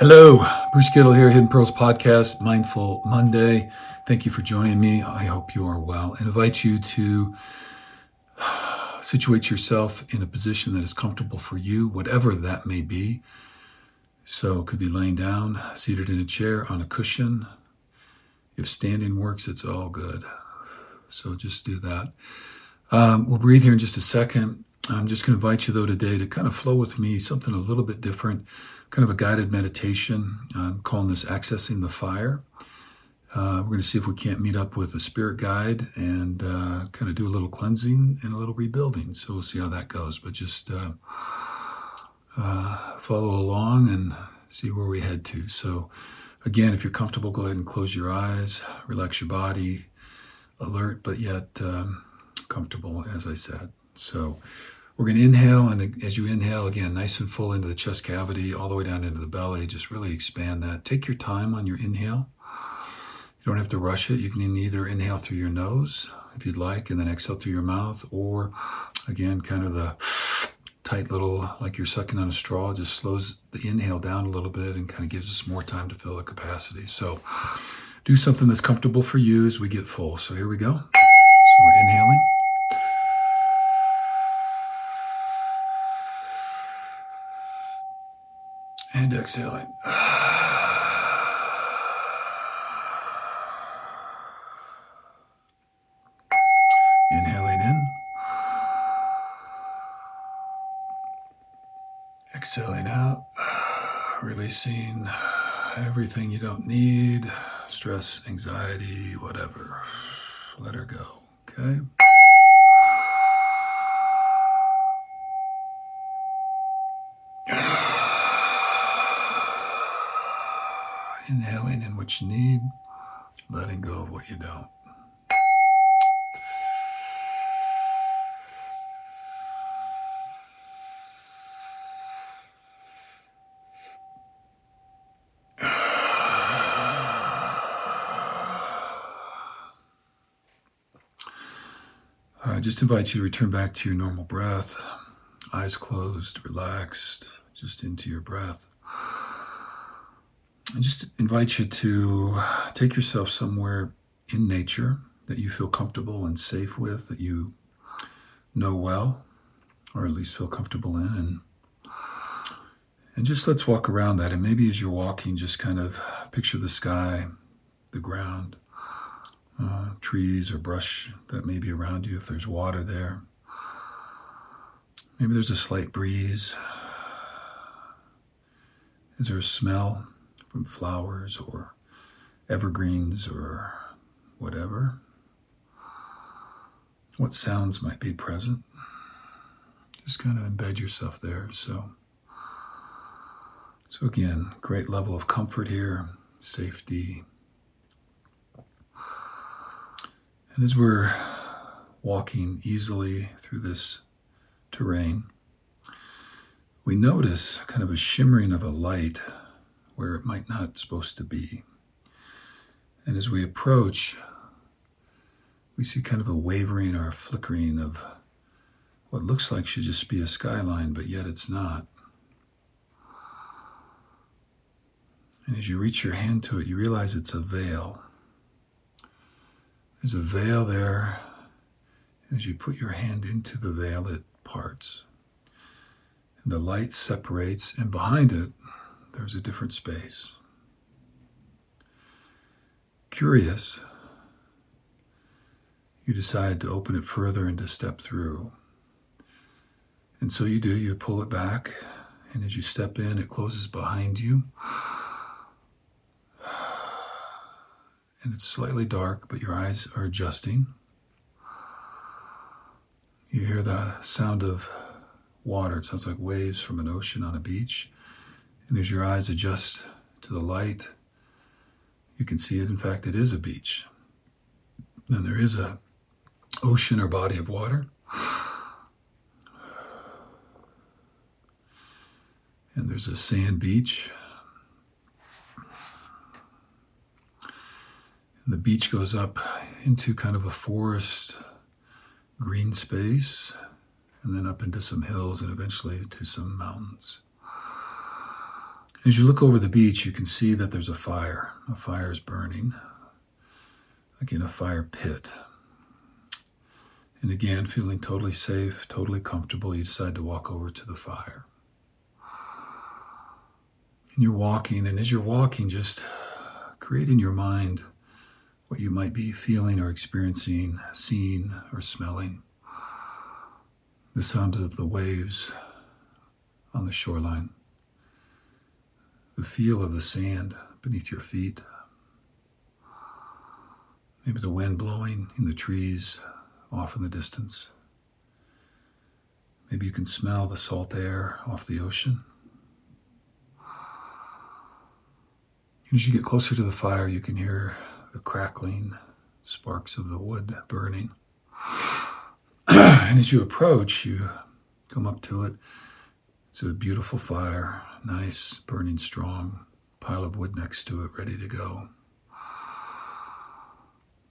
Hello, Bruce Kittle here, Hidden Pearls Podcast, Mindful Monday. Thank you for joining me. I hope you are well. I invite you to situate yourself in a position that is comfortable for you, whatever that may be. So, it could be laying down, seated in a chair, on a cushion. If standing works, it's all good. So, just do that. Um, we'll breathe here in just a second. I'm just going to invite you, though, today to kind of flow with me, something a little bit different, kind of a guided meditation. I'm calling this Accessing the Fire. Uh, we're going to see if we can't meet up with a spirit guide and uh, kind of do a little cleansing and a little rebuilding. So we'll see how that goes. But just uh, uh follow along and see where we head to. So, again, if you're comfortable, go ahead and close your eyes, relax your body, alert, but yet um, comfortable, as I said. So, we're going to inhale, and as you inhale, again, nice and full into the chest cavity, all the way down into the belly. Just really expand that. Take your time on your inhale. You don't have to rush it. You can either inhale through your nose, if you'd like, and then exhale through your mouth, or again, kind of the tight little, like you're sucking on a straw, just slows the inhale down a little bit and kind of gives us more time to fill the capacity. So do something that's comfortable for you as we get full. So here we go. So we're inhaling. And exhaling. Inhaling in. Exhaling out. Releasing everything you don't need stress, anxiety, whatever. Let her go. Okay? Inhaling in what you need, letting go of what you don't. I just invite you to return back to your normal breath, eyes closed, relaxed, just into your breath. I just invite you to take yourself somewhere in nature that you feel comfortable and safe with, that you know well, or at least feel comfortable in, and and just let's walk around that. And maybe as you're walking, just kind of picture the sky, the ground, uh, trees or brush that may be around you if there's water there. Maybe there's a slight breeze. Is there a smell? From flowers or evergreens or whatever. What sounds might be present. Just kind of embed yourself there. So, so again, great level of comfort here, safety. And as we're walking easily through this terrain, we notice kind of a shimmering of a light where it might not supposed to be. And as we approach, we see kind of a wavering or a flickering of what looks like should just be a skyline, but yet it's not. And as you reach your hand to it, you realize it's a veil. There's a veil there. And as you put your hand into the veil, it parts. And the light separates, and behind it, there's a different space. Curious, you decide to open it further and to step through. And so you do, you pull it back, and as you step in, it closes behind you. And it's slightly dark, but your eyes are adjusting. You hear the sound of water. It sounds like waves from an ocean on a beach. And as your eyes adjust to the light, you can see it. In fact, it is a beach. And there is a ocean or body of water. And there's a sand beach. And the beach goes up into kind of a forest green space, and then up into some hills and eventually to some mountains. As you look over the beach, you can see that there's a fire. A fire is burning, like in a fire pit. And again, feeling totally safe, totally comfortable, you decide to walk over to the fire. And you're walking, and as you're walking, just create in your mind what you might be feeling or experiencing, seeing or smelling. The sound of the waves on the shoreline, the feel of the sand beneath your feet, maybe the wind blowing in the trees off in the distance. Maybe you can smell the salt air off the ocean. And as you get closer to the fire, you can hear the crackling sparks of the wood burning. and as you approach, you come up to it. It's a beautiful fire, nice, burning strong, pile of wood next to it, ready to go.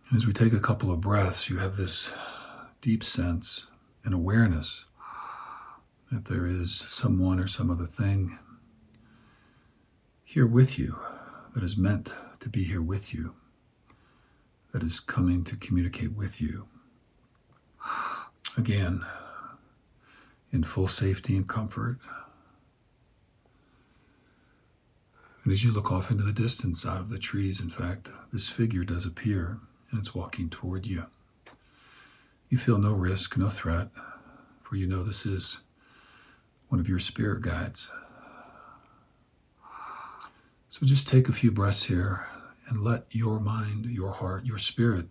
And as we take a couple of breaths, you have this deep sense and awareness that there is someone or some other thing here with you that is meant to be here with you, that is coming to communicate with you. Again, in full safety and comfort. And as you look off into the distance out of the trees, in fact, this figure does appear and it's walking toward you. You feel no risk, no threat, for you know this is one of your spirit guides. So just take a few breaths here and let your mind, your heart, your spirit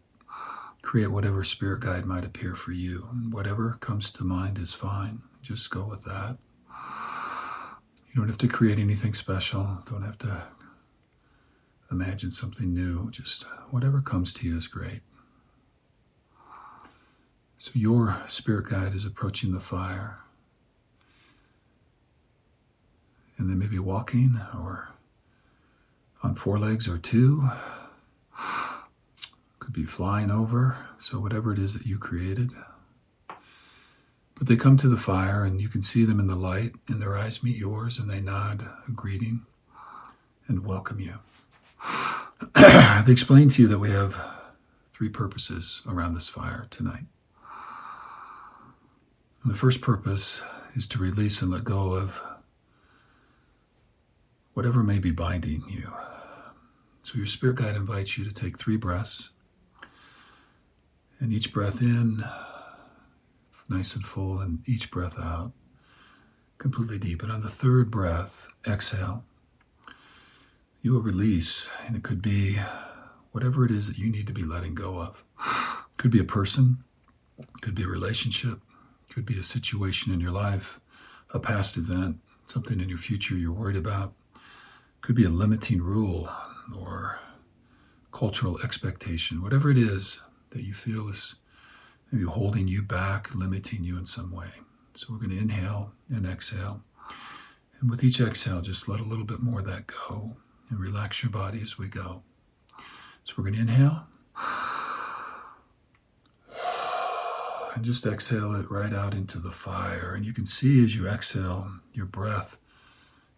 create whatever spirit guide might appear for you. Whatever comes to mind is fine. Just go with that. You don't have to create anything special. Don't have to imagine something new. Just whatever comes to you is great. So your spirit guide is approaching the fire. And they may be walking or on four legs or two. Could be flying over. So, whatever it is that you created. But they come to the fire, and you can see them in the light, and their eyes meet yours, and they nod a greeting and welcome you. they explain to you that we have three purposes around this fire tonight. And the first purpose is to release and let go of whatever may be binding you. So your spirit guide invites you to take three breaths. And each breath in, nice and full, and each breath out, completely deep. And on the third breath, exhale, you will release, and it could be whatever it is that you need to be letting go of. Could be a person, could be a relationship, could be a situation in your life, a past event, something in your future you're worried about could be a limiting rule or cultural expectation, whatever it is that you feel is maybe holding you back, limiting you in some way. So we're going to inhale and exhale. And with each exhale, just let a little bit more of that go and relax your body as we go. So we're going to inhale and just exhale it right out into the fire. And you can see as you exhale, your breath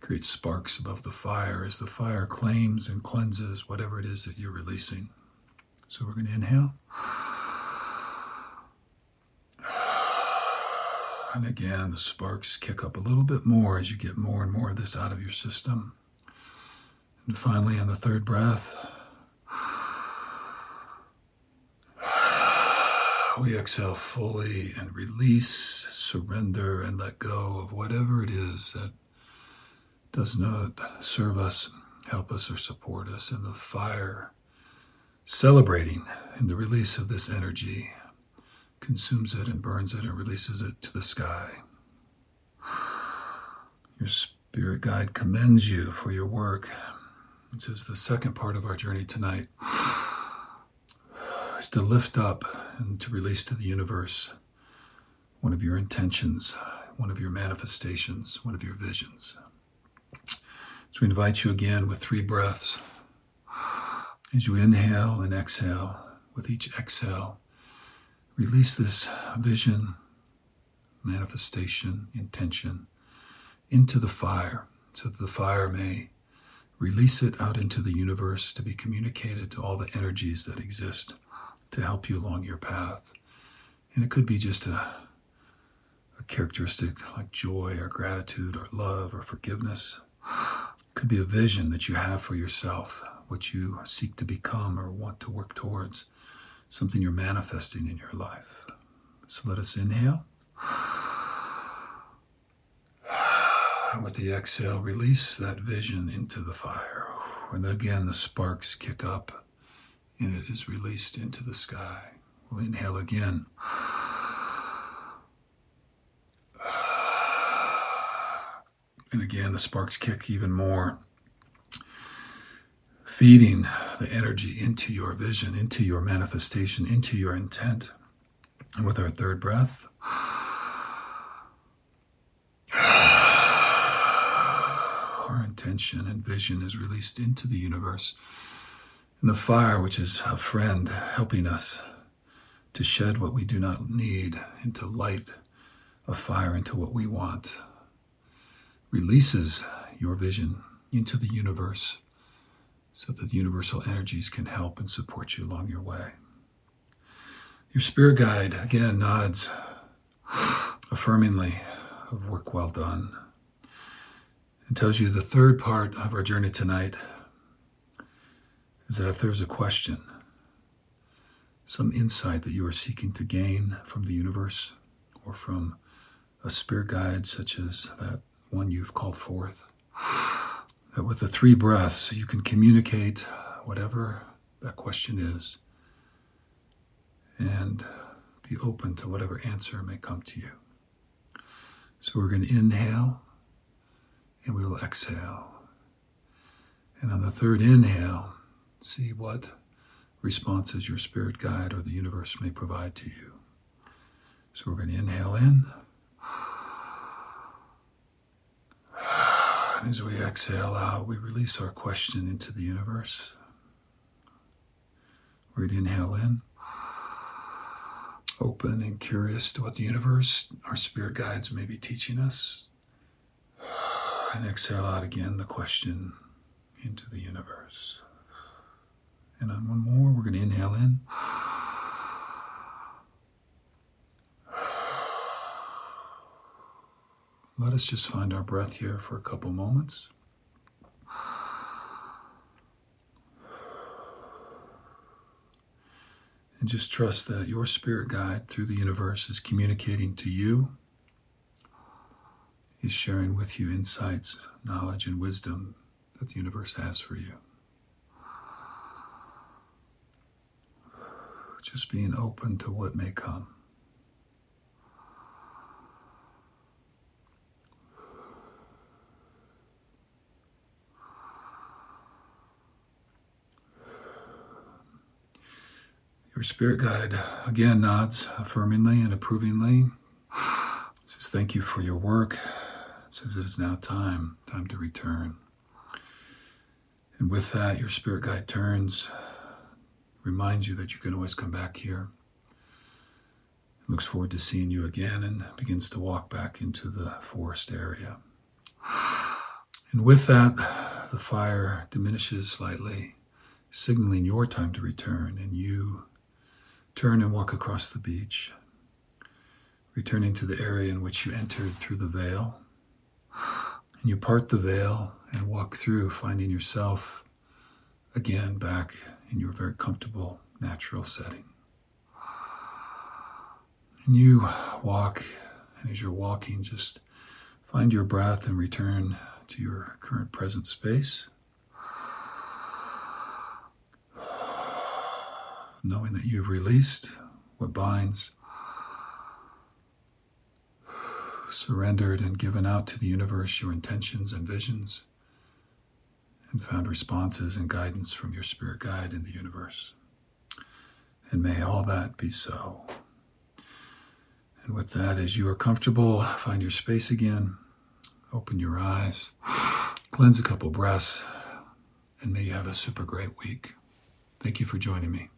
creates sparks above the fire as the fire claims and cleanses whatever it is that you're releasing. So we're going to inhale. And again, the sparks kick up a little bit more as you get more and more of this out of your system. And finally, on the third breath, we exhale fully and release, surrender, and let go of whatever it is that does not serve us, help us, or support us. And the fire, celebrating in the release of this energy, consumes it and burns it and releases it to the sky. Your spirit guide commends you for your work. This is the second part of our journey tonight is to lift up and to release to the universe one of your intentions, one of your manifestations, one of your visions. So we invite you again with three breaths. As you inhale and exhale, with each exhale, release this vision, manifestation, intention into the fire so that the fire may release it out into the universe to be communicated to all the energies that exist to help you along your path. And it could be just a, a characteristic like joy or gratitude or love or forgiveness. It could be a vision that you have for yourself, what you seek to become or want to work towards, something you're manifesting in your life. So let us inhale. With the exhale, release that vision into the fire. And again, the sparks kick up and it is released into the sky. We'll inhale again. And again, the sparks kick even more, feeding the energy into your vision, into your manifestation, into your intent. And with our third breath, our intention and vision is released into the universe. And the fire, which is a friend helping us to shed what we do not need into light, a fire into what we want, releases your vision into the universe so that the universal energies can help and support you along your way. Your spirit guide again nods affirmingly of work well done and tells you the third part of our journey tonight is that if there's a question, some insight that you are seeking to gain from the universe or from a spirit guide such as that one you've called forth, that with the three breaths you can communicate whatever that question is and be open to whatever answer may come to you. So we're going to inhale and we will exhale. And on the third inhale, see what responses your spirit guide or the universe may provide to you. So we're going to inhale in. As we exhale out, we release our question into the universe. To inhale in open and curious to what the universe, our spirit guides may be teaching us. And exhale out again the question into the universe. And on one more, we're going to inhale in. Let us just find our breath here for a couple moments. And just trust that your spirit guide through the universe is communicating to you, is sharing with you insights, knowledge, and wisdom that the universe has for you. Just being open to what may come. Your spirit guide again nods affirmingly and approvingly. Says, Thank you for your work. Says it is now time, time to return. And with that, your spirit guide turns, reminds you that you can always come back here. Looks forward to seeing you again and begins to walk back into the forest area. And with that, the fire diminishes slightly, signaling your time to return, and you Turn and walk across the beach, returning to the area in which you entered through the veil. And you part the veil and walk through, finding yourself again back in your very comfortable natural setting. And you walk, and as you're walking, just find your breath and return to your current present space. Knowing that you've released what binds, surrendered and given out to the universe your intentions and visions, and found responses and guidance from your spirit guide in the universe. And may all that be so. And with that, as you are comfortable, find your space again, open your eyes, cleanse a couple breaths, and may you have a super great week. Thank you for joining me.